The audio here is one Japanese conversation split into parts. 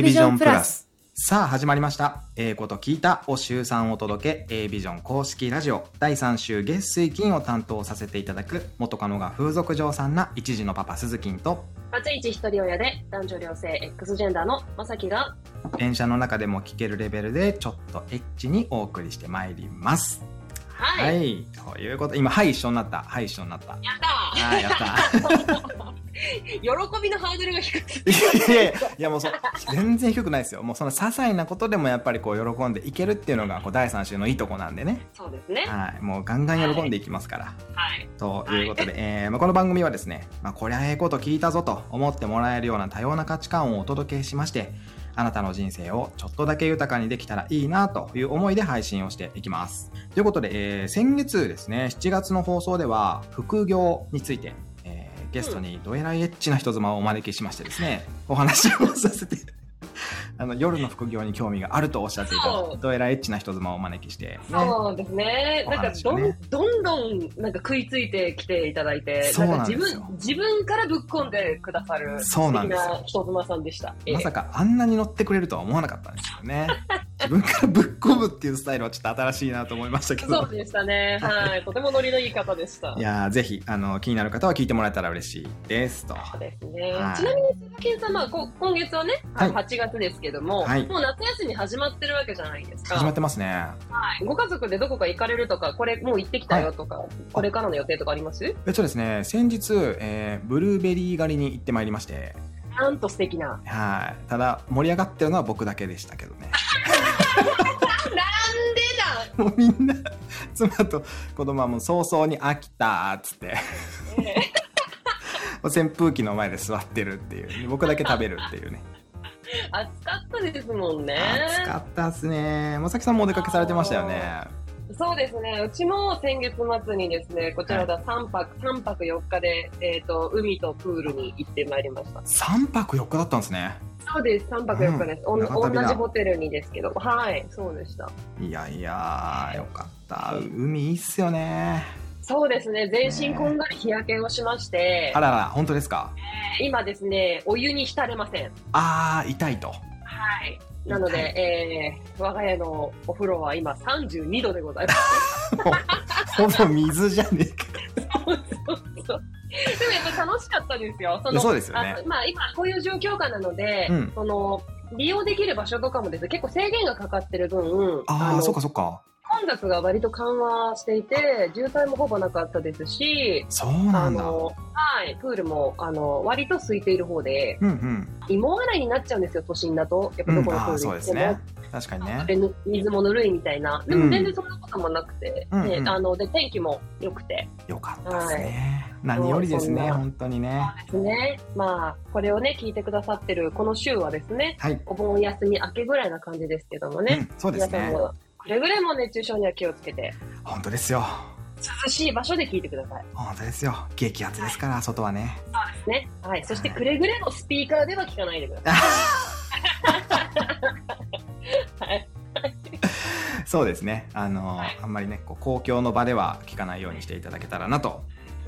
A ビジョンプラス。さあ始まりました。英語と聞いたを週3お届け A ビジョン公式ラジオ第3週月水金を担当させていただく元カノが風俗嬢さんな一児のパパ鈴金とバツイチ一人親で男女両性 X ジェンダーのまさきが電車の中でも聞けるレベルでちょっとエッチにお送りしてまいります。は、はいい。ということ今、はい一緒になった。はい一緒になった。やったはい、やった。ー 喜びのハードルが低くていやいやいや、もうそう、全然低くないですよ。もうその些細なことでもやっぱりこう喜んでいけるっていうのがこう第3週のいいとこなんでね。そうですねはい。もうガンガン喜んでいきますから。はいということで、えーまあ、この番組はですね、まあ、こりゃええこと聞いたぞと思ってもらえるような多様な価値観をお届けしまして、あなたの人生をちょっとだけ豊かにできたらいいなという思いで配信をしていきます。ということで、えー先月ですね、7月の放送では、副業について、えーゲストにどえらいエッチな人妻をお招きしましてですね、お話をさせて、あの夜の副業に興味があるとおっしゃっていた、どえらいエッチな人妻をお招きして、ね、そうですね。おなんかどん,、どんどんなんか食いついてきていただいてそうなん自分自分からぶっ込んでくださるそうなんです人妻さんでした、ええ。まさかあんなに乗ってくれるとは思わなかったんですよね。自分からぶっ込むっていうスタイルはちょっと新しいなと思いましたけどそう。でしたねはいとてもノリのいい方でしたいやーぜひあの気になる方は聞いてもらえたら嬉しいですと。そうですね、はいちなみに佐々木さん、まあ、こ今月はね、はい8月ですけども、はいもう夏休み始まってるわけじゃないですか。始まってますね。ご家族でどこか行かれるとか、これもう行ってきたよとか、これからの予定とかあります？えっとですね先日、えーブルーベリー狩りに行ってまいりまして、なんと素敵な。はい。ただ盛り上がってるのは僕だけでしたけどね。なんでもうみんな妻と子供はもう早々に飽きたっつって。扇風機の前で座ってるっていう僕だけ食べるっていうね暑かったですもんね。暑かったっすねまさきさんもお出かけされてましたよねそうですね。うちも先月末にですね、こちらでは3泊、3泊4日で、えっ、と、海とプールに行ってまいりました。3泊4日だったんですねそうです。3泊4日です。うん同じホテルにですけど。はい。そうでした。いやいやよかった海いいっすよねそうですね。全身こんがり日焼けをしましてあ、らら本当ですか？今ですね、お湯に浸れません。あー痛いとはい。なので、えー、我が家のお風呂は今32度でございます。ほぼ水じゃねえか そうそうそう。でもやっぱ楽しかったですよ。そいやそうですよねあまあ今こういう状況下なので、うんその、利用できる場所とかもですね、結構制限がかかってる分、ああのそっかそっか混雑が割と緩和していて、渋滞もほぼなかったですし、そうなんだはい、プールも、あの、割と空いている方で、うんうん芋洗いになっちゃうんですよ、都心だと。やっぱどこのプール行っても。そうですね確かにね。水もぬるいみたいな。でうん。も全然そんなこともなくて、うんうん。であので天気も良くて。よかったですね。何よりですね本当にね。ですね。まあ、これをね、聞いてくださってるこの週はですね、はい。お盆休み明けぐらいな感じですけどもね、うんそうですね。くれぐれも熱中症には気をつけて、本当ですよ。涼しい場所で聞いてください。本当ですよ。激アツですから外はね。ですね。はい。そしてくれぐれもスピーカーでは聞かないでください。はい。そうですね。あの、はいあんまりね、こう公共の場では聞かないようにしていただけたらなと。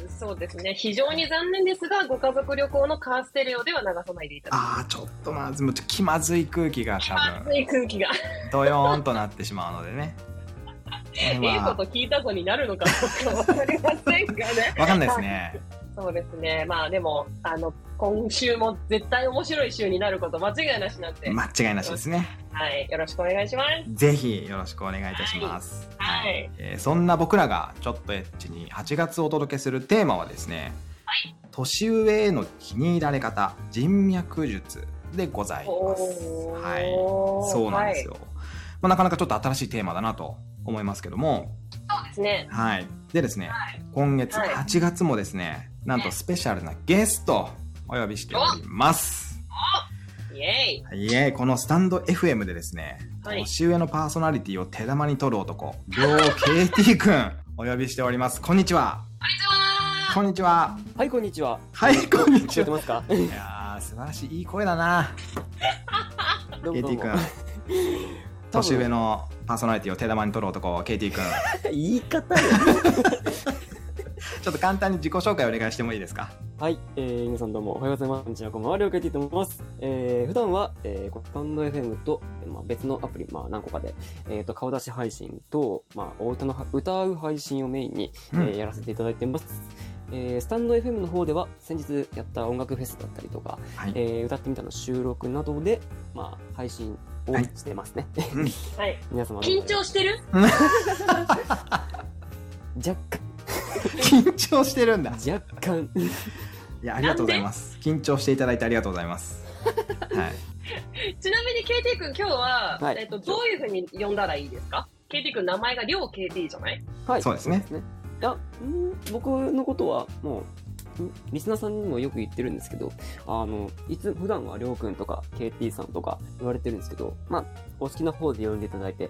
そうですね。非常に残念ですが、ご家族旅行のカーステレオでは流さないでいただきああ、ちょっとまず、もう気まずい空気が多分、暑い空気が。ドヨーンとなってしまうのでね。ええまあこと聞いたぞになるのかどうかわかりませんがね。わかんないですね。そうですね。まあでも、あの、今週も絶対面白い週になること間違いなしなんで、間違いなしですね。はい。よろしくお願いします。ぜひよろしくお願いいたします。はい。えーそんな僕らがちょっとエッチに8月お届けするテーマはですね、年上への気に入られ方、人脈術でございます。はい。そうなんですよ。まあ、なかなかちょっと新しいテーマだなと思いますけども、そうですね。はい。でですね、今月はい8月もですね、なんとスペシャルなゲストお呼びしております。イエーイ。いえ、このスタンド FM でですね、はい年上のパーソナリティを手玉に取る男、両 KT 君お呼びしております。こんにちは。こんにちは。こんにちは。はい、こんにちは。はい、こんにちは。聞こえてますか？いやー、素晴らしい。いい声だな。KT も君。年上のパーソナリティを手玉に取る男、KT 君。言い方よ。ちょっと簡単に自己紹介お願いしてもいいですか？はい、えー、皆さんどうもおはようございます。こんにちは、こんばんは、りょうかいてと思います。えー、普段は、えー、このスタンド FM と、まあ、別のアプリ、まあ、何個かで、えー、と、顔出し配信と、まあ、お歌の、歌う配信をメインに、えうんーやらせていただいてます。えー、スタンド FM の方では、先日やった音楽フェスだったりとか、はい。えー、歌ってみたの収録などで、まあ、配信をはいしてますね。はい。皆様の緊張してる？若干、緊張してるんだ。若干、いや、ありがとうございます。緊張していただいてありがとうございます。はい。ちなみに KT 君今日は、はいえっと、どういうふうに呼んだらいいですか ?KT 君名前がりょう KT じゃない？はい。そうですねいや、うん？僕のことは、もう、ん？リスナーさんにもよく言ってるんですけど、あの、いつ、普段はりょうくんとか KT さんとか言われてるんですけど、まあ、お好きな方で呼んでいただいて、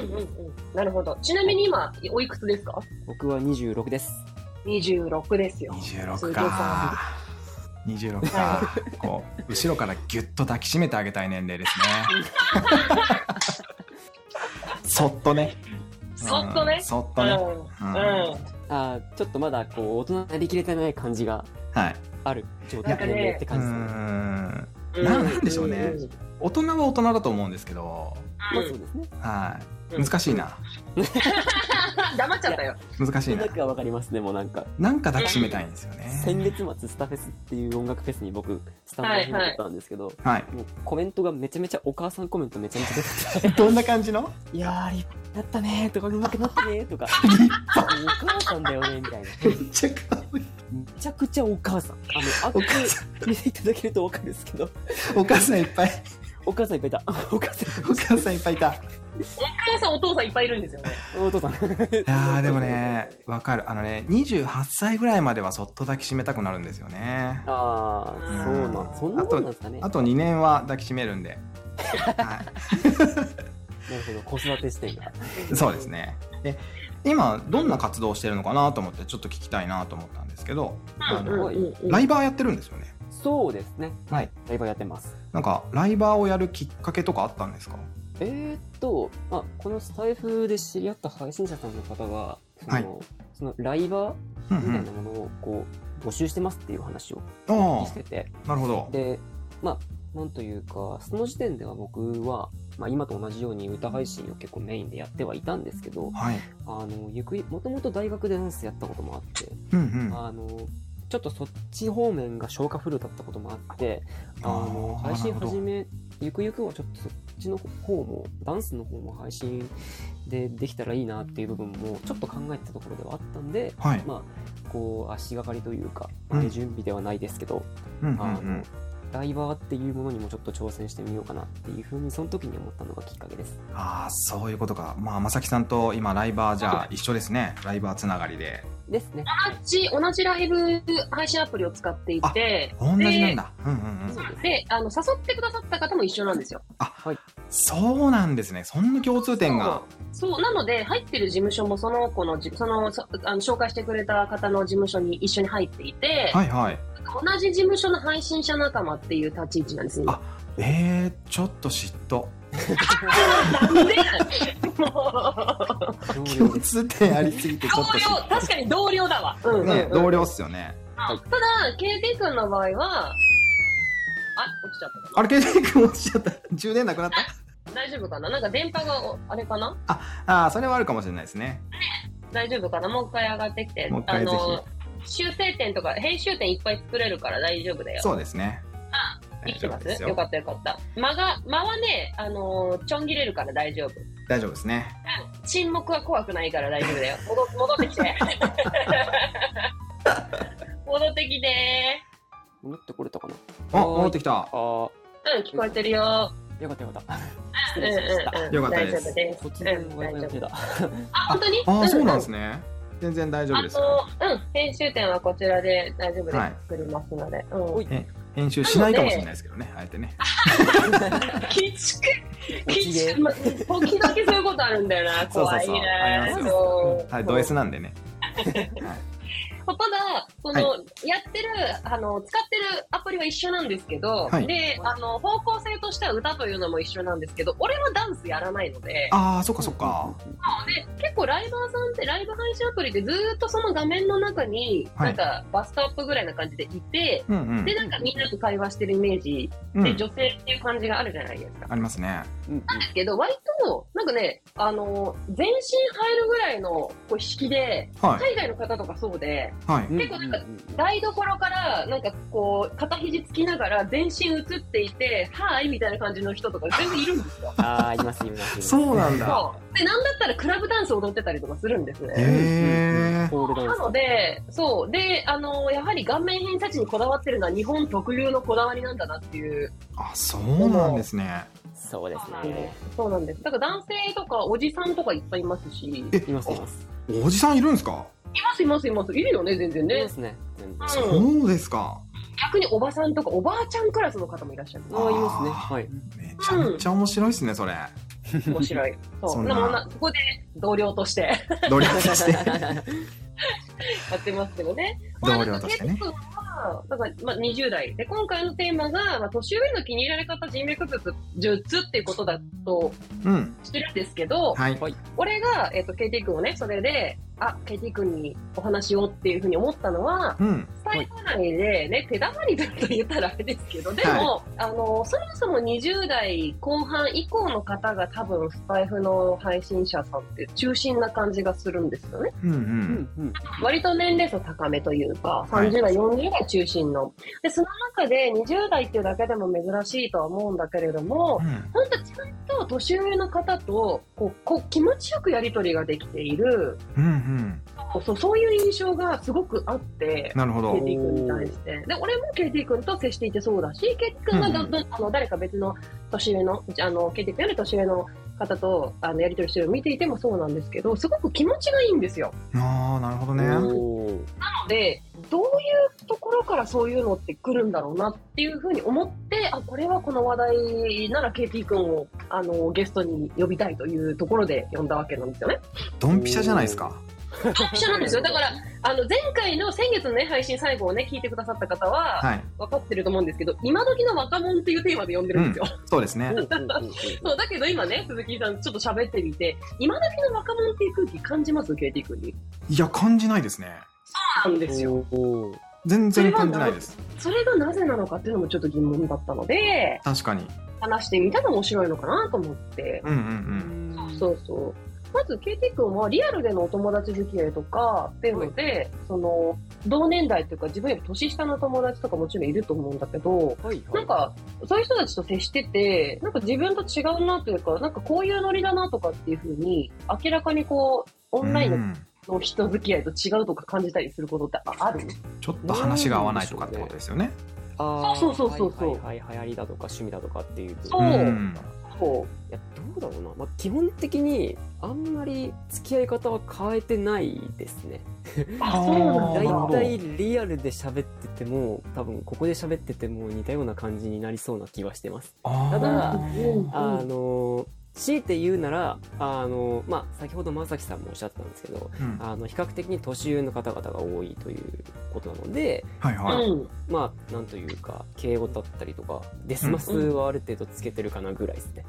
うんうんうん。なるほど。ちなみに今、おいくつですか？僕は26です。?26 ですよ。26か。26か。こう、後ろからギュッと抱きしめてあげたい年齢ですね。そっとね。そっとね？うんそっうん。とね。うん。あーちょっとまだ、こう、大人になりきれてない感じがはい。ある状態年齢って感じですね。ななんでしょうね大人は大人だと思うんですけど、まあそうですね。はい。うん難しいな。黙っちゃったよ。難しいななん。かわかりますね、もうなんか。なんか抱きしめたいんですよね。先月末、スタフェスっていう音楽フェスに僕、スタンド FM だったんですけど、はい。もうコメントがめちゃめちゃお母さんコメントめちゃめちゃ出てて、どんな感じの？いやー、立派だったねーとか、うまくなったねーとか、お母さんだよねみたいな。めっちゃ可愛い。めちゃくちゃお母さん。あの、アおッ母さプ見ていただけるとわかるんですけど、お母さんいっぱい。お母さんいっぱいいた。お母さん、お母さんいっぱいいた。いお母さん、お父さんいっぱいいるんですよね。お父さん。いやーでも。ね、わかる。あのね、28歳ぐらいまではそっと抱きしめたくなるんですよね。あー、そうなん、そんなもんなんですかね。あと2年は抱きしめるんで。はなるほど、子育て視点が。い。そうですね。で、今、どんな活動をしてるのかなと思って、ちょっと聞きたいなと思ったんですけど、あうんのライバーやってるんですよね。そうですね。はい。ライブやってます。なんか、ライバーをやるきっかけとかあったんですか？えー、っと、まあ、このスタイフで知り合った配信者さんの方が、その、はいそのライバーみたいん。なものをこう、募集してますっていう話をあしてて、あ、なるほど。で、まあ、なんというか、その時点では僕は、まあ、今と同じように歌配信を結構メインでやってはいたんですけど、はい。あの、ゆくい、もともと大学でダンスやったこともあって、うんうん。あの、ちょっとそっち方面が消化フルだったこともあって、あの、配信始め、ゆくゆくはちょっとそっちの方も、ダンスの方も配信でできたらいいなっていう部分もちょっと考えてたところではあったんで、はい。まあ、こう、足がかりというか、うん前準備ではないですけど、うんうんうあのん。、ライバーっていうものにもちょっと挑戦してみようかなっていうふうに、その時に思ったのがきっかけです。ああ、そういうことか。まあ、まさきさんと今、ライバーじゃあ一緒ですね。ライバーつながりで。ですね。同じ、同じライブ配信アプリを使っていて、同じなんだ。うんうんうん。そうであの、誘ってくださった方も一緒なんですよ。そうなんですね。そんな共通点が。そう、なので、入ってる事務所もその子のじ、その、そあの紹介してくれた方の事務所に一緒に入っていて、はいはい。同じ事務所の配信者仲間っていう立ち位置なんですね。あえー、ちょっと嫉妬。なんで共。通点ありすぎてちょっと同僚、嫉確かに同僚だわ。うんうん妬。ね、うん同僚っすよね。ただ、KT 君の場合は、あ、落ちちゃったかあれ、ケイジ君落ちちゃった。充電なくなった？な 大丈夫かな？なんか電波が、おあれかな？ああ、それはあるかもしれないですね。大丈夫かな？もう一回上がってきて。もう一回ぜひの、修正点とか、編集点いっぱい作れるから大丈夫だよ。そうですね。生きてますす？よかったよかった。間が、間はね、あのーちょん切れるから大丈夫。大丈夫ですね。沈黙は怖くないから大丈夫だよ。戻戻ってきて。戻ってきて戻ってこれたかな？あ、戻ってきた。あー、うん、聞こえてるよ。よかったよかった。失うん礼しました。うんうん。よかったです大丈夫です。突然うんが切れた。あ、本当に？ああ、そうなんですね。ね。全然大丈夫ですよ。うん、編集点はこちらで大丈夫ではい作りますので。うん編集しないかもしれないですけどね、あえてね。きつく、きつく、ま時々そういうことあるんだよな。そうそうそう怖いな。ありますそうはい、ド S なんでね。はいまあただ、その、やってる、あの、使ってるアプリは一緒なんですけど、はい。で、あの、方向性としては歌というのも一緒なんですけど、俺はダンスやらないので、ああそっかそっか。で、結構ライバーさんってライブ配信アプリでずーっとその画面の中に、はい。なんかバストアップぐらいな感じでいて、うんうん。で、なんかみんなと会話してるイメージうん。で女性っていう感じがあるじゃないですか。ありますね。うんうんですけど、割と、なんかね、あの、全身入るぐらいのこう引きで、はい海外の方とかそうで、はいうん結構なんか台所から、なんかこう、片肘つきながら全身映っていて、はーいみたいな感じの人とか全然いるんですよ。ああ、います、います。いますそうなんだ。で、なんだったらクラブダンス踊ってたりとかするんですね。なので、そう。で、あの、やはり顔面偏差値にこだわってるのは日本特有のこだわりなんだなっていう。あそうなんですねそうですそうなんでね。す。そうなんです。だから男性とかおじさんとかいっぱいいますし。いえいます、います。おじさんいるんですか？ますいますいます。いるよね、全然ねいま。すね。そうですか逆におばさんとかおばあちゃんクラスの方もいらっしゃる。ああ、いますね。はい。めちゃめちゃ面白いですねそれ面白い。そう。そでもな、そこで同僚として同僚として やってますけどね。同僚としてねまあは、だから、まあ、20代。で、今回のテーマが、まあ、年上の気に入られ方人脈術術っていうことだとうんしてるんですけど、はい俺が、えっ、と、KT 君をね、それで、あ、KT 君にお話をっていうふうに思ったのは、うん。スタイル内でね、手玉にだと言ったらあれですけど、でも、あの、そもそも20代後半以降の方が多分、スタイフの配信者さんって中心な感じがするんですよね。うんううん。んうん。割と年齢層高めというか、はい。30代、40代中心の。で、その中で20代っていうだけでも珍しいとは思うんだけれども、うん。本当ちゃんと年上の方とこうこう気持ちよくやり取りができているうんうんそうそういう印象がすごくあって。なるほど KT 君に対して。で、俺も KT 君と接していてそうだし、KT 君がど、うんどあの誰か別の年上の、あの、KT 君より年上の方とあのやり取りしてるのを見ていてもそうなんですけど、すごく気持ちがいいんですよ。ああなるほどねおーなので、どういうところからそういうのって来るんだろうなっていうふうに思って、あ、これはこの話題なら KT 君をあのゲストに呼びたいというところで呼んだわけなんですよね。ドンピシャじゃないですか一緒なんですよ。だから、あの前回の先月のね、配信最後をね、聞いてくださった方は、はい分かってると思うんですけど、今時の若者っていうテーマで呼んでるんですよ。そうですねうんうんうんうんそう、だけど今ね、鈴木さんちょっと喋ってみて、今時の若者っていう空気感じます ?KT 君に。いや感じないですねなんですよ。全然感じないですそれがなぜなのかっていうのもちょっと疑問だったので、確かに話してみたら面白いのかなと思って。うんうんうんそうそう。まず、KT 君はリアルでのお友達付き合いとかっていうので、その、同年代というか自分より年下の友達とかもちろんいると思うんだけど、はいはい。なんか、そういう人たちと接してて、なんか自分と違うなというか、なんかこういうノリだなとかっていうふうに、明らかにこう、オンラインうん。の人付き合いと違うとか感じたりすることってあある。ちょっと話が合わないとかってことですよね。あー。そうそうそうそうはいはいはい、流行りだとか趣味だとかっていうと。そう。うんこいや、どうだろうな。まあ、基本的に、あんまり付き合い方は変えてないですね。う。あ、あーそうなんだいだ。なるほどたいリアルで喋ってても、多分ここで喋ってても似たような感じになりそうな気はしてます。あただーあの、強いて言うなら、あの、まあ、先ほど正樹さんもおっしゃってたんですけど、うんあの、比較的に年上の方々が多いということなので、はいはいうん。まあ、なんというか、敬語だったりとか、デスマスはある程度つけてるかなぐらいですね。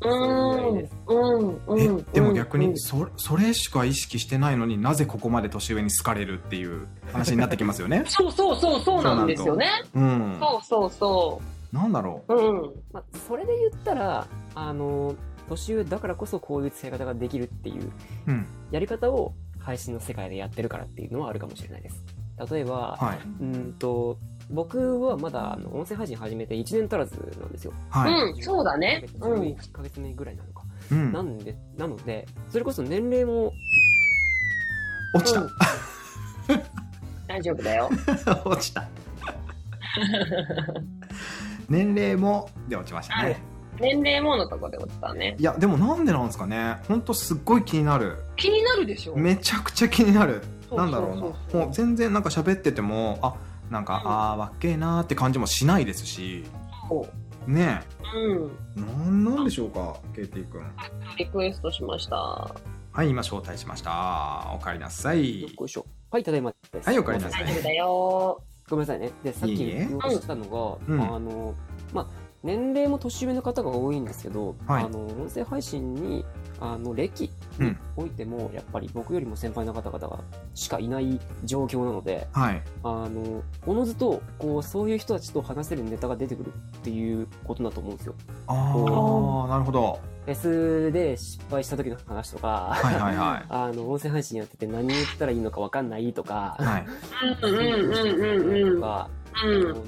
うん。うん。うえん。でも逆うんにそそれしか意識してないのになぜここまで年上に好かれるっていう話になってきますよね そうそうそうそうなんですよね。うんそうそうそなんだろう。うん。まあ、それで言ったら、あの、年上だからこそこういう使い方ができるっていうやり方を配信の世界でやってるからっていうのはあるかもしれないです。例えば、はいうんと、僕はまだあの音声配信始めて1年足らずなんですよ。はいうん、そうだね。うん。1ヶ月目ぐらいなのか。うんなんで、なので、それこそ年齢も、落ちたうん 大丈夫だよ。落ちた 年齢もで落ちましたはい。ね年齢ものとこで落ちたね。いやでもなんでなんですかね。ほんとすっごい気になる。気になるでしょ。めちゃくちゃ気になる。なんだろうな。もう全然なんか喋っててもあなんか、うん。ああわっけえなーって感じもしないですし。そう。ねうん。えなんなんでしょうか KT 君。リクエストしました。はい今招待しました。おかえりなさい。はい、ただいまです。はいおかえりなさい。大丈夫だよ。ごめんなさいね。で、さっき言おうとしたのが、うん。あの、まあ、年齢も年上の方が多いんですけど、はい。あの、音声配信に、あの、歴においても、やっぱり僕よりも先輩の方々がしかいない状況なので、はい。あの、おのずと、こう、そういう人たちと話せるネタが出てくるっていうことだと思うんですよ。ああ、なるほど。フェスで失敗した時の話とか、はいはいはい。あの、音声配信やってて何言ったらいいのか分かんないとか、はい。うんうんうんうんうん。とか、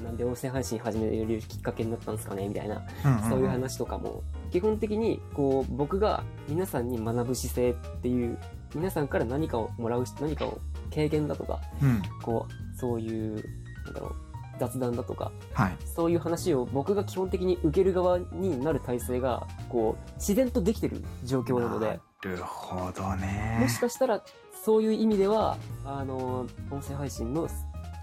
なんで音声配信始めるきっかけになったんですかねみたいな、うんんんそういう話とかも、基本的に、こう、僕が皆さんに学ぶ姿勢っていう、皆さんから何かをもらう、何かを経験だとか、うん。こう、そういう、なんだろう、雑談だとか、はい。そういう話を僕が基本的に受ける側になる体制が、こう、自然とできてる状況なので、なるほどね。もしかしたら、そういう意味では、あの、音声配信の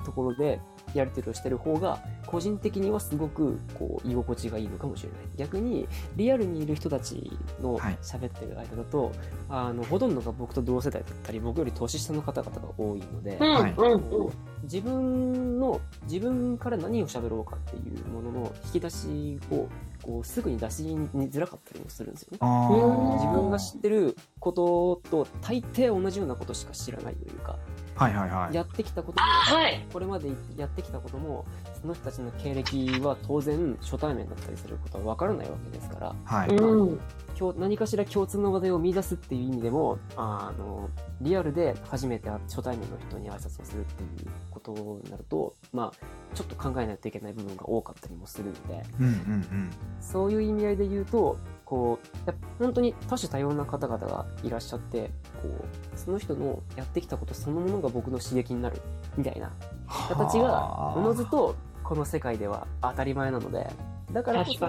ところで、やり取りをしてる方が、個人的にはすごく、こう、居心地がいいのかもしれない。逆に、リアルにいる人たちのはい喋ってる間だと、あの、ほとんどが僕と同世代だったり、僕より年下の方々が多いので、うんはい自分の、自分から何を喋ろうかっていうものの引き出しを、こう、すぐに出しづらかったりもするんですよね。自分が知ってることと大抵同じようなことしか知らないというか、はいはいはい。やってきたことも、はい。これまでやってきたことも、その人たちの経歴は当然初対面だったりすることは分からないわけですから、はい。うん。今日何かしら共通の話題を見出すっていう意味でも、あの、リアルで初めて初対面の人に挨拶をするっていうことになると、まあ、ちょっと考えないといけない部分が多かったりもするので、うんうんそういう意味合いで言うと、こう、や本当に多種多様な方々がいらっしゃって、こう、その人のやってきたことそのものが僕の刺激になる、みたいなうん。形が、はあおのずとこの世界では当たり前なので、だからこそ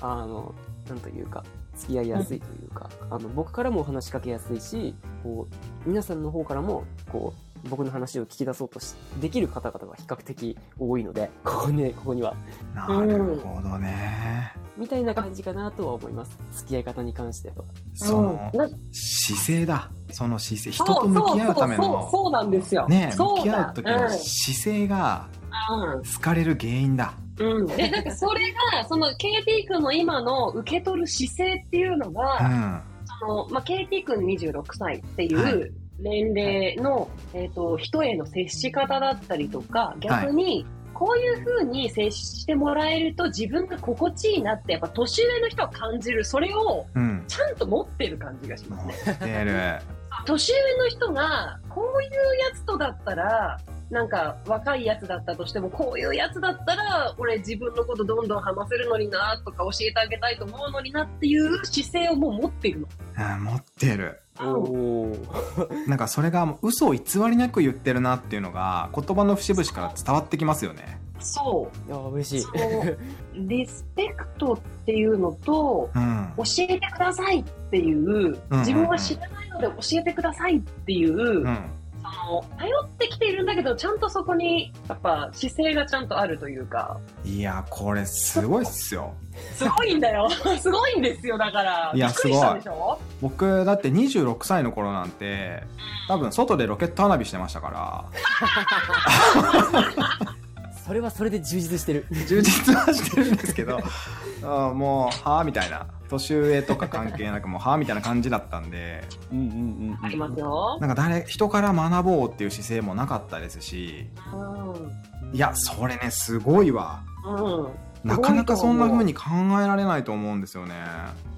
あの、なんというか、付き合いやすいというか、あの、僕からも話しかけやすいし、こう、皆さんの方からも、こう、僕の話を聞き出そうとし、できる方々が比較的多いので、ここね、ここには。なるほどね。みたいな感じかなとは思います。付き合い方に関しては。そのうんな姿勢だ。その姿勢。人と向き合うためそうそうそうの、そうなんですよ。ね、そうだ向き合う時の姿勢がうん好かれる原因だ。うん、でなんかそれがその KT 君の今の受け取る姿勢っていうのうが、ん。そのまあ、KT 君26歳っていはいう年齢の、えー、と人への接し方だったりとか逆にこういう風に接してもらえると自分が心地いいなってやっぱ年上の人は感じるそれをうん。ちゃんと持ってる感じがしますね。持ってる。年上の人がこういうやつとだったらなんか若いやつだったとしてもこういうやつだったら俺自分のことどんどん話せるのになとか教えてあげたいと思うのになっていう姿勢をもう持っているの。うん持ってる。お なんかそれがもう嘘を偽りなく言ってるなっていうのが言葉の節々から伝わってきますよね。そう。いや、嬉しい。リスペクトっていうのとうん。教えてくださいっていううん自分は知らないので教えてくださいっていう、うん。その頼ってきているんだけどちゃんとそこにやっぱ姿勢がちゃんとあるというか。いや、これすごいっすよ。すごいんだよ。すごいんですよだから。いやびっくりしたでしょ？僕、だって26歳の頃なんて、多分外でロケット花火してましたから、それはそれで充実してる。充実はしてるんですけど、あもう、はぁみたいな。年上とか関係なく、もう、はぁみたいな感じだったんで、うんうんうん。ありますよ。なんか誰、人から学ぼうっていう姿勢もなかったですし、ういや、それね、すごいわ。ん。うん。なかなかそんな風に考えられないと思うんですよね。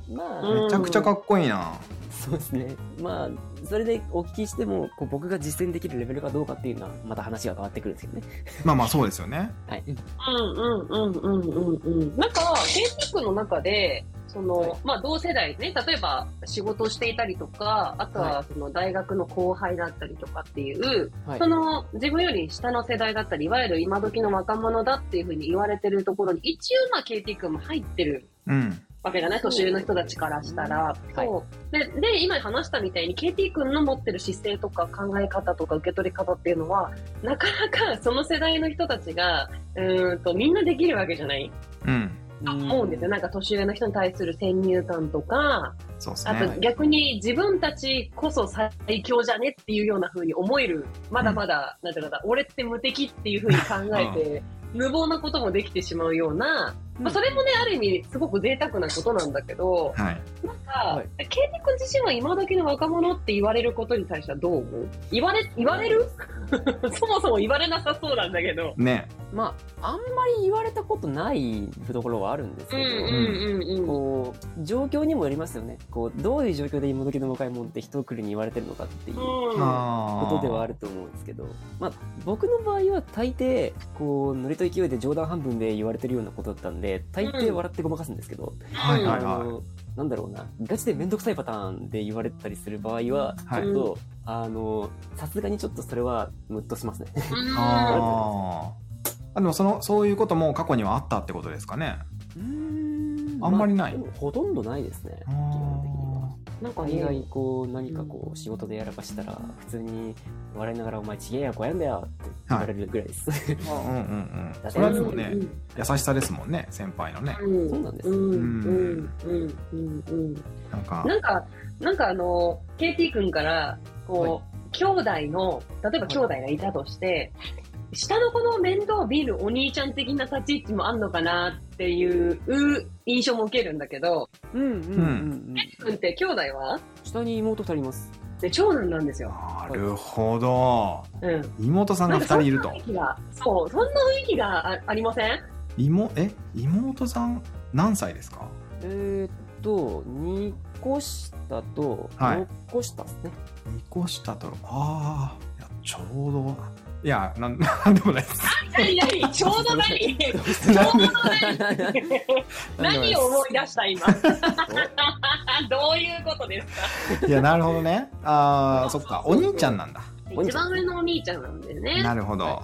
まあ、うんめちゃくちゃかっこいいな。そうですね。まあ、それでお聞きしても、こう僕が実践できるレベルかどうかっていうのは、また話が変わってくるんですけどね。まあまあそうですよね。はい。うんうんうんうんうんうん。なんか、ケンティックの中で、その、はいまあ同世代ね、例えば仕事をしていたりとか、あとははその大学の後輩だったりとかっていう、はいそ。の自分より下の世代だったり、いわゆる今時の若者だっていうふうに言われてるところに、一応まあケイティ君も入ってるうん。わけじゃない？年上の人たちからしたら。はいそう。で、で、今話したみたいに、KT 君の持ってる姿勢とか考え方とか受け取り方っていうのは、なかなかその世代の人たちが、うーんと、みんなできるわけじゃない？うん。思うんですよ。なんか年上の人に対する先入観とか、そうですあとね。逆に自分たちこそ最強じゃねっていうような風に思える、まだまだ、なんていうのかな、俺って無敵っていう風に考えて、無謀なこともできてしまうような、まあ、それもね、ある意味、すごく贅沢なことなんだけど、はい。なんか、はいケイティ君自身は今時の若者って言われることに対してはどう思う？言われ、言われる？そもそも言われなさそうなんだけど。ね。まあ、あんまり言われたことないところはあるんですけど、うんうんうんうん。こう、状況にもよりますよね。こう、どういう状況で今時の若いもんって一括りに言われてるのかっていうこうんあとではあると思うんですけど、まあ、僕の場合は大抵、こう、ノリと勢いで冗談半分で言われてるようなことだったんで、大抵笑ってごまかすんですけど、はいはいあの、なんだろうな、ガチでめんどくさいパターンで言われたりする場合は、はいちょっと、あの、さすがにちょっとそれはムッとしますね。うんあーあでもそのそういうことも過去にはあったってことですかね。あんまりないほとんどないですね、基本的。なんか大概ね、こう何かこう仕事でやらかしたら普通に笑いながら「お前ちげえやこやんだよ」って言われるぐらいです、うんうんうん。それはでもね、うん。優しさですもんね、先輩のね。うんそうなんですうんううんんうんうんうん。なんか、なんか、なんかあの、KT 君から、こう、兄弟の、例えば兄弟がいたとして、下の子の面倒を見るお兄ちゃん的な立ち位置もあんのかなっていう印象も受けるんだけど、うんうんうんうん、君って兄弟は？下に妹二人います。で長男なんですよ。なるほど。うん。妹さんが2人いると。そんな雰囲気がそう、そんな雰囲気があありません？妹、え？妹さん何歳ですか？えー、っと2個下とはい。6個下ですね、2個下と、ああ、いや、ちょうど、いや、なん、なんでもないです。何何ちょうど何ちょうど何何を思い出した今。どういうことですかいや、なるほどね。ああ、そっか、お兄ちゃんなんだ。一番上のお兄ちゃんなんだよね。なるほど。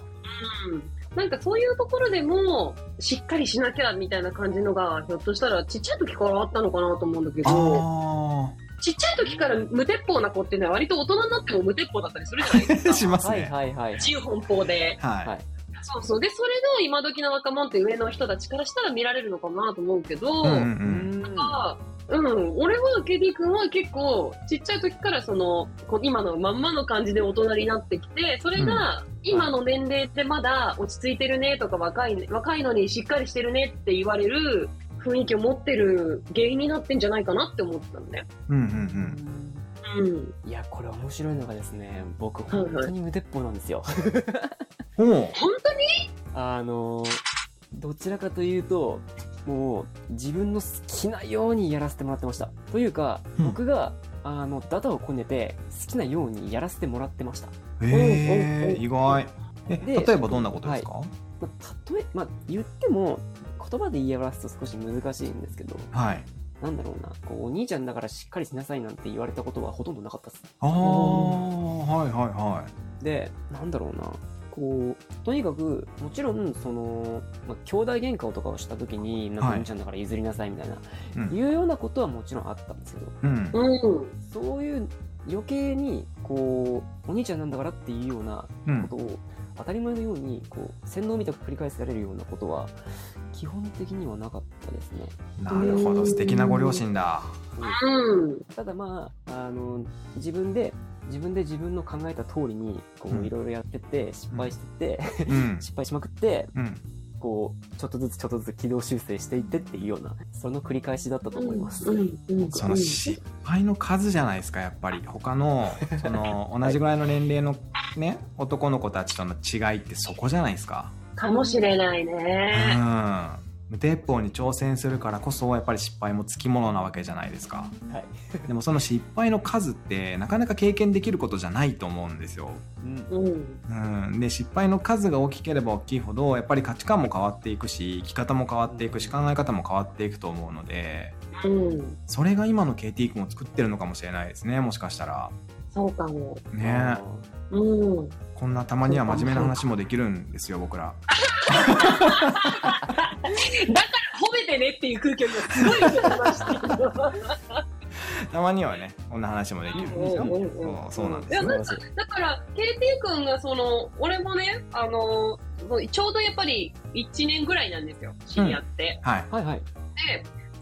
うん。なんかそういうところでも、しっかりしなきゃみたいな感じのが、ひょっとしたらちっちゃい時からあったのかなと思うんだけど、あちっちゃい時から無鉄砲な子っていうのは割と大人になっても無鉄砲だったりするじゃないですあ、か。しますはいね。はいはい自由奔放で。はい。はいそうそう。で、それが今時の若者って上の人たちからしたら見られるのかなと思うけど、うんうんう。うんんあうん、俺はケディ君は結構ちっちゃい時からそのこう今のまんまの感じで大人になってきてそれが今の年齢でまだ落ち着いてるねとか若い,、ね、若いのにしっかりしてるねって言われる雰囲気を持ってる原因になってんじゃないかなって思ってたんだよ。うんうん。うん。いやこれ面白いのがですね僕はいはい本当に無鉄砲なんですよ。うん。おう。本当に？あのどちらかというともう自分の好きなようにやらせてもらってました。というか、うん。僕があのダダをこねて好きなようにやらせてもらってました。意外。え、で例えばどんなことですか？まあ、例えまあ言っても言葉で言い表すと少し難しいんですけどはい。なんだろうなこうお兄ちゃんだからしっかりしなさいなんて言われたことはほとんどなかったですああ、はいはいはでなんだろうなこうとにかくもちろんその、まあ、兄弟喧嘩とかをした時になんか兄ちゃんだから譲りなさいみたいな、い。うん。いうようなことはもちろんあったんですけどうん。うん。そういう余計にこうお兄ちゃんなんだからっていうようなうんことを当たり前のようにこう洗脳みたく繰り返されるようなことは基本的にはなかったですね。なるほど、素敵なご両親だ。うん。ただまああの自分で自分で自分の考えた通りにこういろいろやってって失敗してって、うん。失敗しまくってうん。こうちょっとずつちょっとずつ軌道修正していってっていうようなその繰り返しだったと思います。うんうんうんその失敗の数じゃないですか、やっぱり。他の、その、同じぐらいの年齢のね、男の子たちとの違いってそこじゃないですか。かもしれないうね。ん。無鉄砲に挑戦するからこそ、やっぱり失敗もつきものなわけじゃないですか。はい でもその失敗の数って、なかなか経験できることじゃないと思うんですよ。うんうん。うん、で失敗の数が大きければ大きいほどやっぱり価値観も変わっていくし生き方も変わっていくし考え方も変わっていくと思うのでうん。それが今の KT 君を作ってるのかもしれないですねもしかしたらそうかも。ねあうん。こんなたまには真面目な話もできるんですよ僕ら。だから褒めてねっていう空気を今すごい受ましたけど。たまにはねこんな話もできるんですよ、うんうんうんそうそうなんですよ。いやなんかだから、KT 君がその、俺もね、あの、ちょうどやっぱり1年ぐらいなんですよ、知り合って。はい。はいはい。で、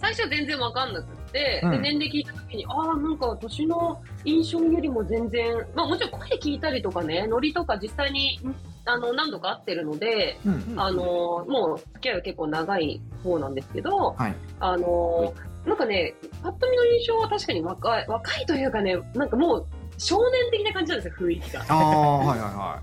最初は全然わかんなくって、うん。で、年齢聞いた時に、ああ、なんか年の印象よりも全然、まあもちろん声聞いたりとかね、ノリとか実際に、んあの、何度か会ってるので、うんあの、もう付き合いは結構長い方なんですけど、はい。あの、なんかね、パッと見の印象は確かに若い、若いというかね、なんかもう少年的な感じなんですよ、雰囲気が。ああはいはいは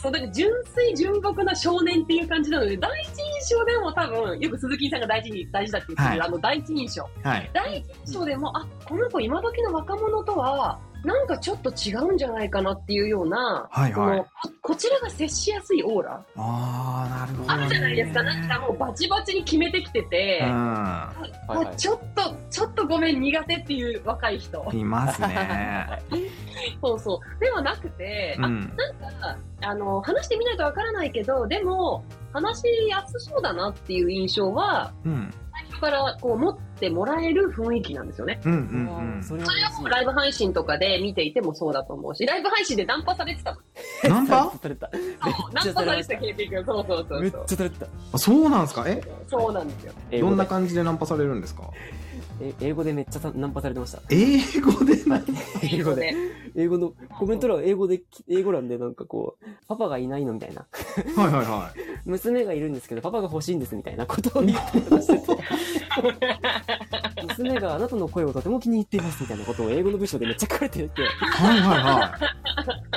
そう、だから純粋純朴な少年っていう感じなので、第一印象でも多分、よく鈴木さんが大事に、大事だって言ってる、はい。あの第一印象。いはい。第一印象でも、あ、この子今時の若者とは、なんかちょっと違うんじゃないかなっていうような、はいはい。ここちらが接しやすいオーラ。ああなるほど、ね、あるじゃないですか。なんかもうバチバチに決めてきてて、うはいはいあちょっと、ちょっとごめん苦手っていう若い人。んいますね そうそう。ではなくて、あ、うんなんか、あの、話してみないとわからないけど、でも、話しやすそうだなっていう印象は、うん最初からこう持ってもらえる雰囲気なんですよね。うんうんうんそれはライブ配信とかで見ていてもそうだと思うし、ライブ配信でナンパされてたもん。ナンパ？された。そうナンパされてた、ケイピー君。そうそうそうめっそう。ちゃされてた。あそうなんですか？え？そうなんですよ。どんな感じでナンパされるんですか？え英語でめっちゃさナンパされてました。英語で？な英語で。英語の、コメント欄は英語で、英語欄でなんかこう、パパがいないのみたいな。はいはいは娘がいるんですけど、パパが欲しいんですみたいなことを言ったりとかしてて。娘があなたの声をとても気に入っていますみたいなことを英語の文章でめっちゃ書かれてて、いはいはさ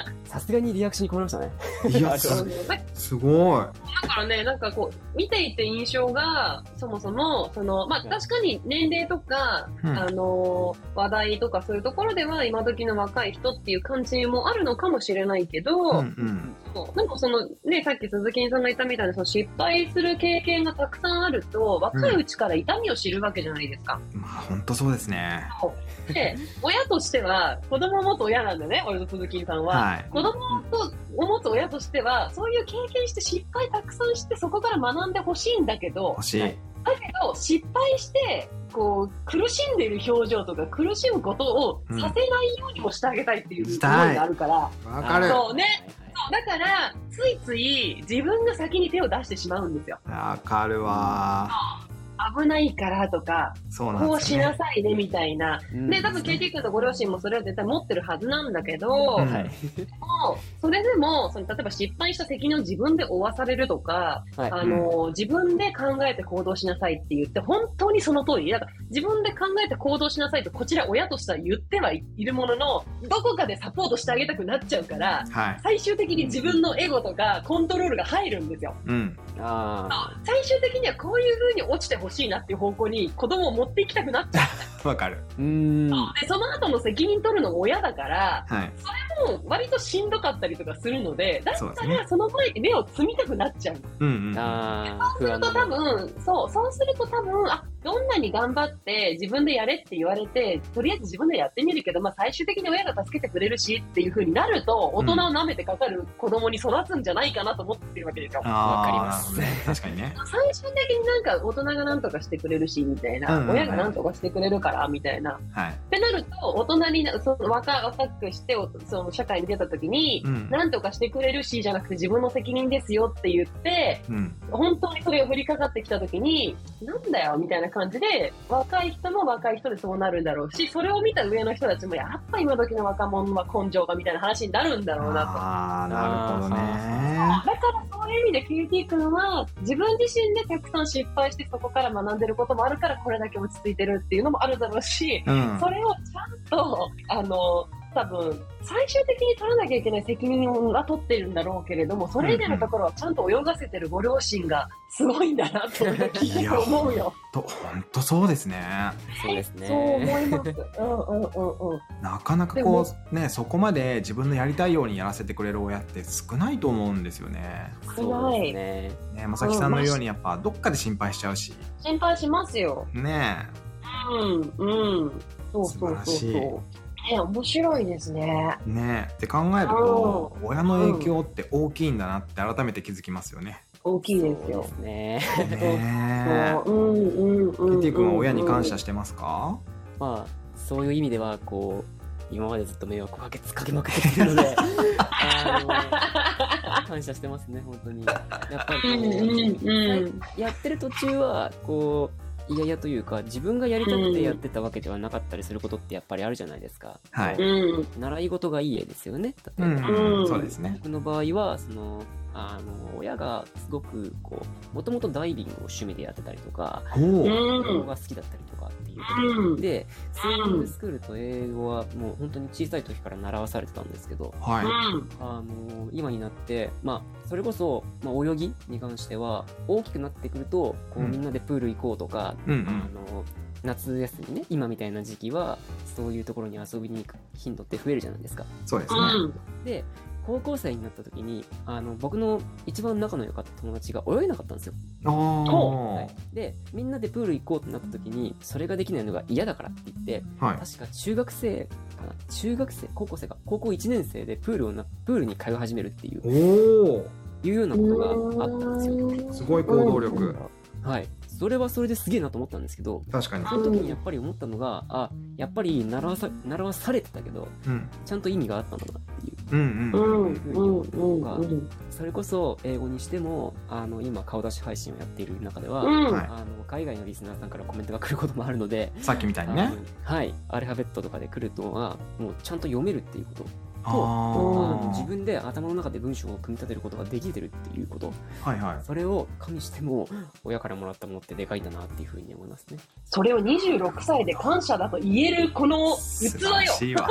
すがにリアクションに困りましたね。い はいいやすだすごい。だからね、なんかこう、見ていて印象が、そもそも、その、まあ、確かに年齢とか、うん。あのー話題とかそういうところでは、今時の若い人っていう感じもあるのかもしれないけど、うんうん。そうなんかその、ね、さっき鈴木さんが言ったみたいに、その失敗する経験がたくさんあると、若いうちから痛みを知るわけじゃないですか。まあ本当そうですね。で、親としては、子供を持つ親なんだね、俺と鈴木さんは。はい。子供とを持つ親としては、そういう経験して失敗たくさんして、そこから学んでほしいんだけど欲、しい、はいだけど、失敗して、こう、苦しんでいる表情とか、苦しむことをさせないようにもしてあげたいっていう思いがあるから、わかる。そうね。だから、ついつい自分が先に手を出してしまうんですよ。わかるわ危ないからとか、そうなんこうしなさいねみたいな。うんで、多分 KT 君とご両親もそれは絶対持ってるはずなんだけど、うんはい。もそれでも、その例えば失敗した責任を自分で負わされるとか、はい。あの、自分で考えて行動しなさいって言って、本当にその通り。だから自分で考えて行動しなさいと、こちら親としては言ってはいるものの、どこかでサポートしてあげたくなっちゃうから、はい最終的に自分のエゴとかコントロールが入るんですよ。うんあ最終的にはこういう風に落ちてほしいなっていう方向に子供を持っていきたくなっちゃ わかるー。うーん。う。で、その後の責任取るのも親だから、はいもう割としんどかったりとかするので、だったらその前に目を積みたくなっちゃう。うんうんそうすると多分、そう、そうすると多分、あ、どんなに頑張って自分でやれって言われて、とりあえず自分でやってみるけど、まあ最終的に親が助けてくれるしっていう風になると、大人を舐めてかかる子供に育つんじゃないかなと思ってるわけですよ。わかります。確かにね。最終的になんか大人がなんとかしてくれるし、みたいな、うんうんうん。親がなんとかしてくれるから、みたいな。はい。ってなると、大人にな、その若若くして、おその社会に出た時に、うん。なんとかしてくれるし、じゃなくて自分の責任ですよって言って、うん。本当にそれが降りかかってきた時に、なんだよみたいな感じで、若い人も若い人でそうなるんだろうし、それを見た上の人たちも、やっぱ今時の若者は根性がみたいな話になるんだろうなと。ああなるほどね。だからそういう意味で KT 君は自分自身でたくさん失敗してそこから学んでることもあるからこれだけ落ち着いてるっていうのもあるだろうし、うん。それをちゃんと、あの、多分、最終的に取らなきゃいけない責任は取ってるんだろうけれども、それ以外のところはちゃんと泳がせてるご両親がすごいんだなと思うよ。と本当そうですねそうですね。そう思います。うんうんうんうん。なかなかこうねそこまで自分のやりたいようにやらせてくれる親って少ないと思うんですよねそうですね。ねまさきさんのようにやっぱどっかで心配しちゃうし心配しますよ。ねうんうん。そうそうそう素晴らしいそう。え、面白いですね。えねえって考えると親の影響って大きいんだなって改めて気づきますよね大きいですよ。すね。ねううんうんうんティ君は親に感謝してますか？まあ、そういう意味では、こう、今までずっと迷惑をかけかけまくってるので、あの、感謝してますね、本当に。やっぱりこう、うんやってる途中は、こう、いやいやというか、自分がやりたくてやってたわけではなかったりすることってやっぱりあるじゃないですか。はいうん習い事がいい絵ですよね。例えば。うん、うんそうですね。僕の場合は、その、あの、親がすごく、こう、もともとダイビングを趣味でやってたりとか、英語うが好きだったりとかっていうこで、スイミングスクールと英語はもう本当に小さい時から習わされてたんですけど、はい。あの今になって、まあ、それこそ、まあ、泳ぎに関しては、大きくなってくると、こう、うんみんなでプール行こうとか、うんうんあの、夏休みね、今みたいな時期は、そういうところに遊びに行く頻度って増えるじゃないですか。そうですね。で、高校生になった時に、あの、僕の一番仲の良かった友達が泳げなかったんですよ。おはい、で、みんなでプール行こうってなった時に、それができないのが嫌だからって言って、ーはい。確か中学生かな？中学生？高校生か？高校1年生でプールをなプールに通い始めるっていう。おお、いうようなことがあったんですよ。すごい行動力。はいそれはそれですげえなと思ったんですけど確かに。その時にやっぱり思ったのがあやっぱり習わさ習わされてたけどうん。ちゃんと意味があったんだなっていうそれこそ英語にしてもあの今顔出し配信をやっている中では、あの海外のリスナーさんからコメントが来ることもあるので、さっきみたいにね。はいアルファベットとかで来るのはもうちゃんと読めるっていうことああのあ。自分で頭の中で文章を組み立てることができてるっていうことはいはい。それを加味しても親からもらったものってでかいんだなっていうふうに思いますねそれを26歳で感謝だと言えるこの器素晴よらしいわ。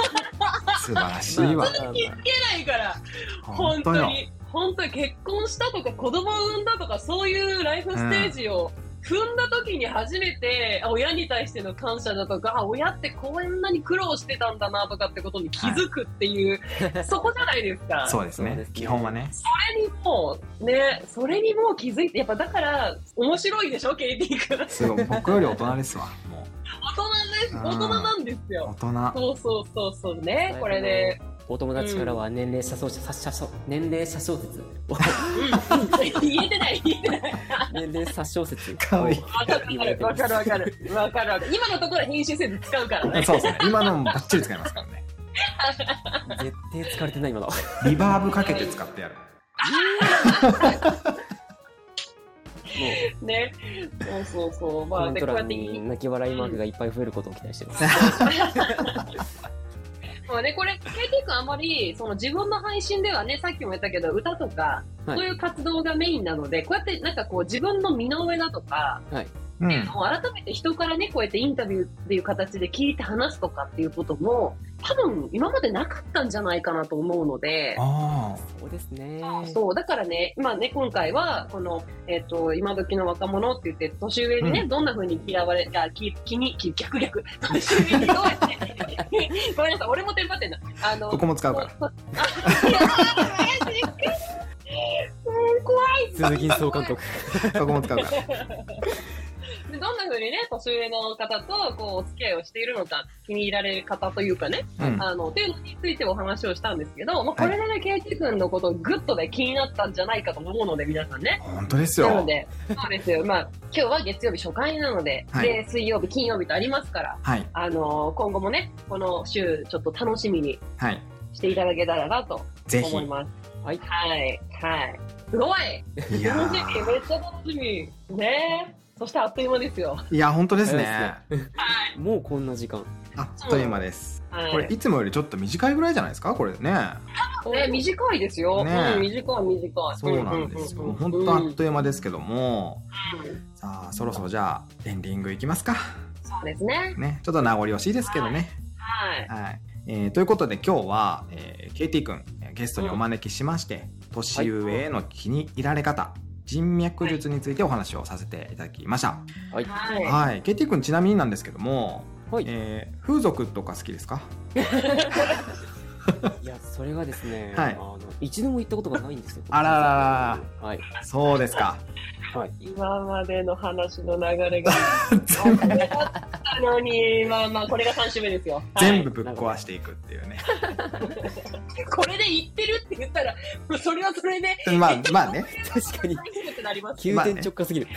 素晴らしいわ。まあまあまあいけないから本本当に本当に結婚したとか子供を産んだとかそういうライフステージを踏んだ時に初めて、あ親に対しての感謝だとかあ親ってこんなに苦労してたんだなとかってことに気づくっていう、そこじゃないですか。そうですね基本はね。それにもうねそれにもう気づいてやっぱだから面白いでしょケイティ君すごい。僕より大人ですわ。も大人ですうん大人なんですう。よ大人。そうそうそうそうねこれで、お友達からは年齢者小説、車小年齢者小説。言えてない言えてない。年齢者小説。かわいい。わかるわかる。わかるわかる。今のところ編集せず使うから。ねそうですね。今のもバッチリ使いますからね。絶対疲れてない今の。リバーブかけて使ってやる。ね。そうそうそう。まあコメント欄でこうやってに泣き笑いマークがいっぱい増えることを期待してます まあね、これ、KT 君あんまり、その自分の配信ではね、さっきも言ったけど、歌とか、はいそういう活動がメインなので、こうやってなんかこう自分の身の上だとか、うん。もう改めて人からね、こうやってインタビューっていう形で聞いて話すとかっていうことも、多分今までなかったんじゃないかなと思うので、あそうですねそう、だからね、まあね、今回は、この、えっ、と、今時の若者って言って、年上にね、うどんな風に嫌われ、あ、き、気に、き逆逆。年上にどうやって、ごめんなさい、俺もテンパってんだ。ああ。の、ここも使うから。怖い。鈴木総監督そこも使うから。でどんな風にね、年上の方と、こう、お付き合いをしているのか、気に入られる方というかね、うん。あの、っていうのについてお話をしたんですけど、まあ、これでね、ケイチ君のことをぐっとね、気になったんじゃないかと思うので、皆さんね。本当ですよ。なので、そうですよ。まあ、今日は月曜日初回なので、はいで、水曜日、金曜日とありますから、はい。あの今後もね、この週、ちょっと楽しみにはい。していただけたらなと。思います。はいはい。はい。すごい楽しみめっちゃ楽しみねそしてあっという間ですよ。ーいや、本当ですね。もうこんな時間あっという間です。はい。これ、いつもよりちょっと短いぐらいじゃないですか？これね。ね、短いですよ。ねうん、短い短い。そうなんですよ。本当あっという間ですけども、さあ、そろそろじゃあ、エンディングいきますか。そうですね。ね。ちょっと名残惜しいですけどね。はい。はい。えーということで今日は、えー、KT 君えーゲストにお招きしまして、年上への気に入られ方、人脈術についてお話をさせていただきました。はいはい。はい。KT 君ちなみになんですけども、はいえー風俗とか好きですか？いやそれがですね、はいあの一度も行ったことがないんですよあららららはいそうですか。はい今までの話の流れが全部あったのに、まあまあ、これが3週目ですよ。はい全部ぶっ壊していくっていうね。これで言ってるって言ったら、それはそれで、まあまあね。確かに。急転直下すぎる、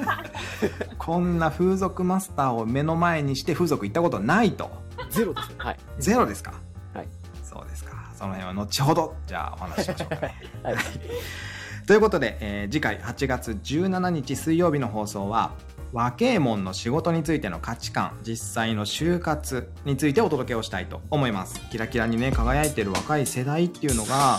こそんな風俗マスターを目の前にして風俗行ったことないとゼロですね。はい。ゼロですかはいそうですか？その辺は後ほどじゃあお話ししましょうかね。はい。ということで、えー次回8月17日水曜日の放送は和慶門の仕事についての価値観実際の就活についてお届けをしたいと思います。キラキラにね輝いてる若い世代っていうのが、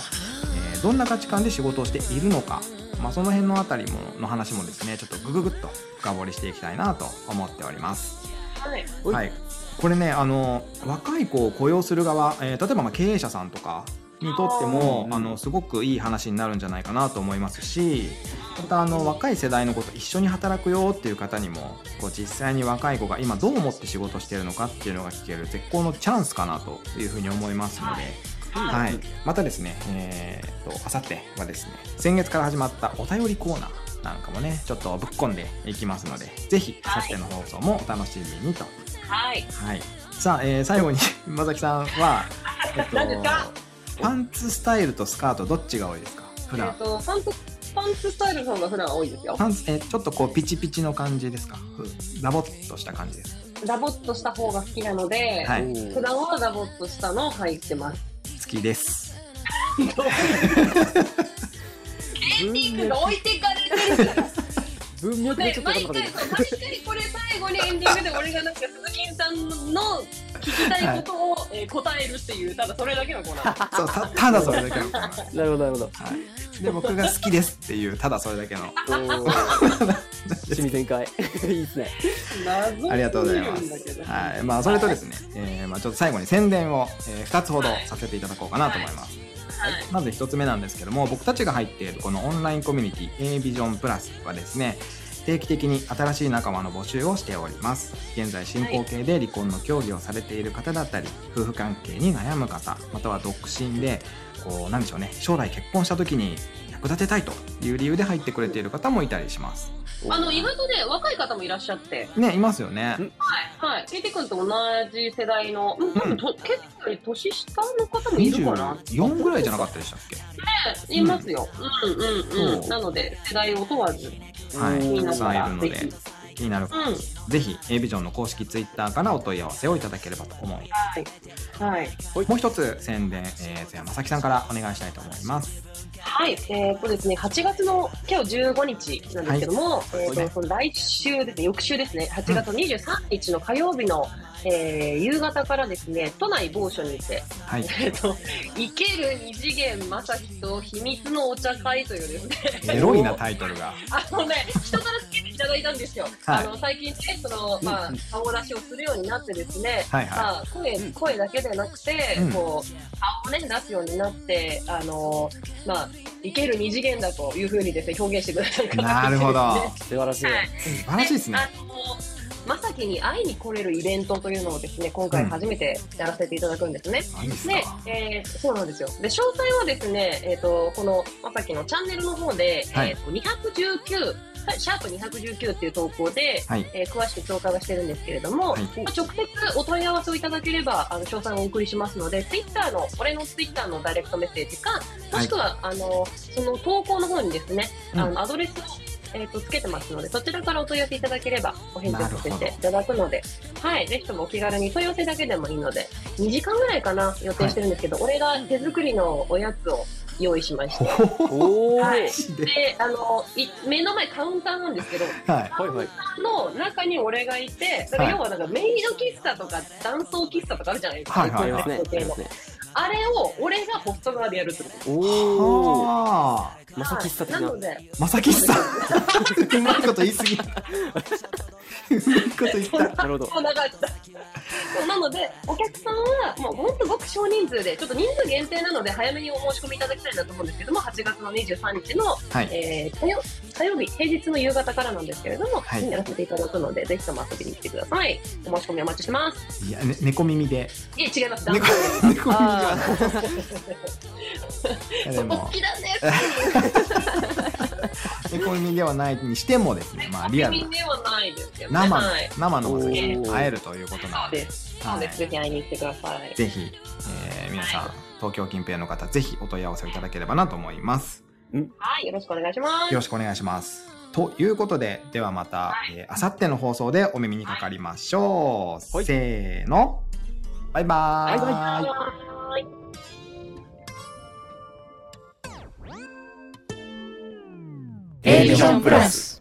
えーどんな価値観で仕事をしているのか、まあ、その辺のあたりもの話もですねちょっとグググッと深掘りしていきたいなと思っております。はい。はい。はい、これねあの若い子を雇用する側、えー例えばまあ経営者さんとかにとってもあのすごくいい話になるんじゃないかなと思いますしまたあの若い世代の子と一緒に働くよっていう方にもこう実際に若い子が今どう思って仕事してるのかっていうのが聞ける絶好のチャンスかなというふうに思いますので。はい、またですね、えー、っと、あさってはですね、先月から始まったお便りコーナーなんかもね、ちょっとぶっ込んでいきますので、ぜひ、あさっての放送もお楽しみにとはい。はい。さあ、えー最後に、まさきさんは、えっと何ですか？パンツスタイルとスカートどっちが多いですか？普段。えっと、パンツ、パンツスタイルの方が普段多いですよ。パンツ、えーちょっとこう、ピチピチの感じですか？ふダボっとした感じです。ダボっとした方が好きなので、はい。普段はダボっとしたの入ってます。好きです。エンディングが置いてかれてる。文脈でちでょっと分かんな毎回そう毎回これ最後にエンディングで俺がなんか鈴木さんの聞きたいことを、えー答えるっていうただそれだけのコーナー そう、たただそれだけの。は なるほど、なるほど。い。で、僕が好きですっていう、ただそれだけの。おー趣味全開。いいですね。謎ありがとうございますすぎるんだけどはい。まあ、それとですね、えーまあ、ちょっと最後に宣伝を、え2つほどさせていただこうかなと思います。はい。まず1つ目なんですけども僕たちが入っているこのオンラインコミュニティ A ビジョンプラスはですね定期的に新しい仲間の募集をしております。現在進行形で離婚の協議をされている方だったり夫婦関係に悩む方または独身でこうなんでしょうね将来結婚した時に役立てたいという理由で入ってくれている方もいたりします。あの意外とね若い方もいらっしゃって。ねいますよね。ん。はい。ケイティ君と同じ世代の、うん、多分と結構年下の方もいるかな。24ぐらいじゃなかったでしたっけ？いますよ、うん、うんうん。うん。そうなので世代を問わずはい。おーたくさんいるので気になる方。うん。ぜひ A ビジョンの公式ツイッターからお問い合わせをいただければと思います。はい。もう一つ宣伝、えー、そやまさきさんからお願いしたいと思います。はい、えーっとですね、8月の今日15日なんですけども、えーっねとその来週ですね、翌週ですね、8月23日の火曜日の、えー夕方からですね、都内某所にて、はい。えーっと、生ける二次元まさきと秘密のお茶会というですね、エロいなタイトルが。あのね、人からいただいたんですよ。はいあの最近ね、その、まあうん、顔出しをするようになってですね、はいはまあ、声声だけでなくて、うんこう顔をね出すようになってあのまあいける二次元だというふうにですね表現してくださるい。方なるほど。素晴らしい。はい素晴らしいですね。あのまさきに会いに来れるイベントというのをですね今回初めてやらせていただくんですね。何ですでか、えーそうなんですよ。で、詳細はですね、えっ、と、この、まさきのチャンネルの方で、はいえっ、と、219、シャープ219っていう投稿で、はい。えー詳しく紹介はしてるんですけれども、はい。まあ直接お問い合わせをいただければ、あの、詳細をお送りしますので、ツイッターの、俺のツイッターのダイレクトメッセージか、もしくは、あの、その投稿の方にですね、あうん。の、アドレスを、えっ、と、つけてますので、そちらからお問い合わせいただければ、お返事をさせていただくので、はい、ぜひともお気軽に問い合わせだけでもいいので、2時間ぐらいかな、予定してるんですけど、俺が手作りのおやつを用意しまして、おー。はいで。で、あの、い目の前カウンターなんですけど、はい。はいはい。の中に俺がいて、だから要はなんかメイド喫茶とか男装喫茶とかあるじゃないですか。はいはいありますね。あれを俺がホスト側でやるってことおー。はあ。まさ喫茶的な。なので、まさきさん。うまいこと言いすぎ。うまいこと言った。なるほど。そう流した。そうなので、お客さんはもう本当ごく少人数で、ちょっと人数限定なので早めにお申し込みいただきたいなと思うんですけども、8月の23日の、はい。えー火曜日、平日の夕方からなんですけれども、はいやらせていただくので、ぜひとも遊びに来てください。お申し込みお待ちしてます。いや、ね、猫耳で。いえ、違います。猫耳であはない。いやでおも好、き。猫耳ではないにしてもですね、まあ、リアルなではないですけどね。生のはい。生のまさきに会えるということなので、そうです。はいそうです。ぜひ会いに来てください。ぜひ、えー皆さん、東京近辺の方、ぜひお問い合わせをいただければなと思います。はい。よろしくお願いしますよ。ろしくお願いします。ということで、ではまた、えー、あさっての放送でお耳にかかりましょう。はいせーの。バイバーイ。バイバイ。エディションプラス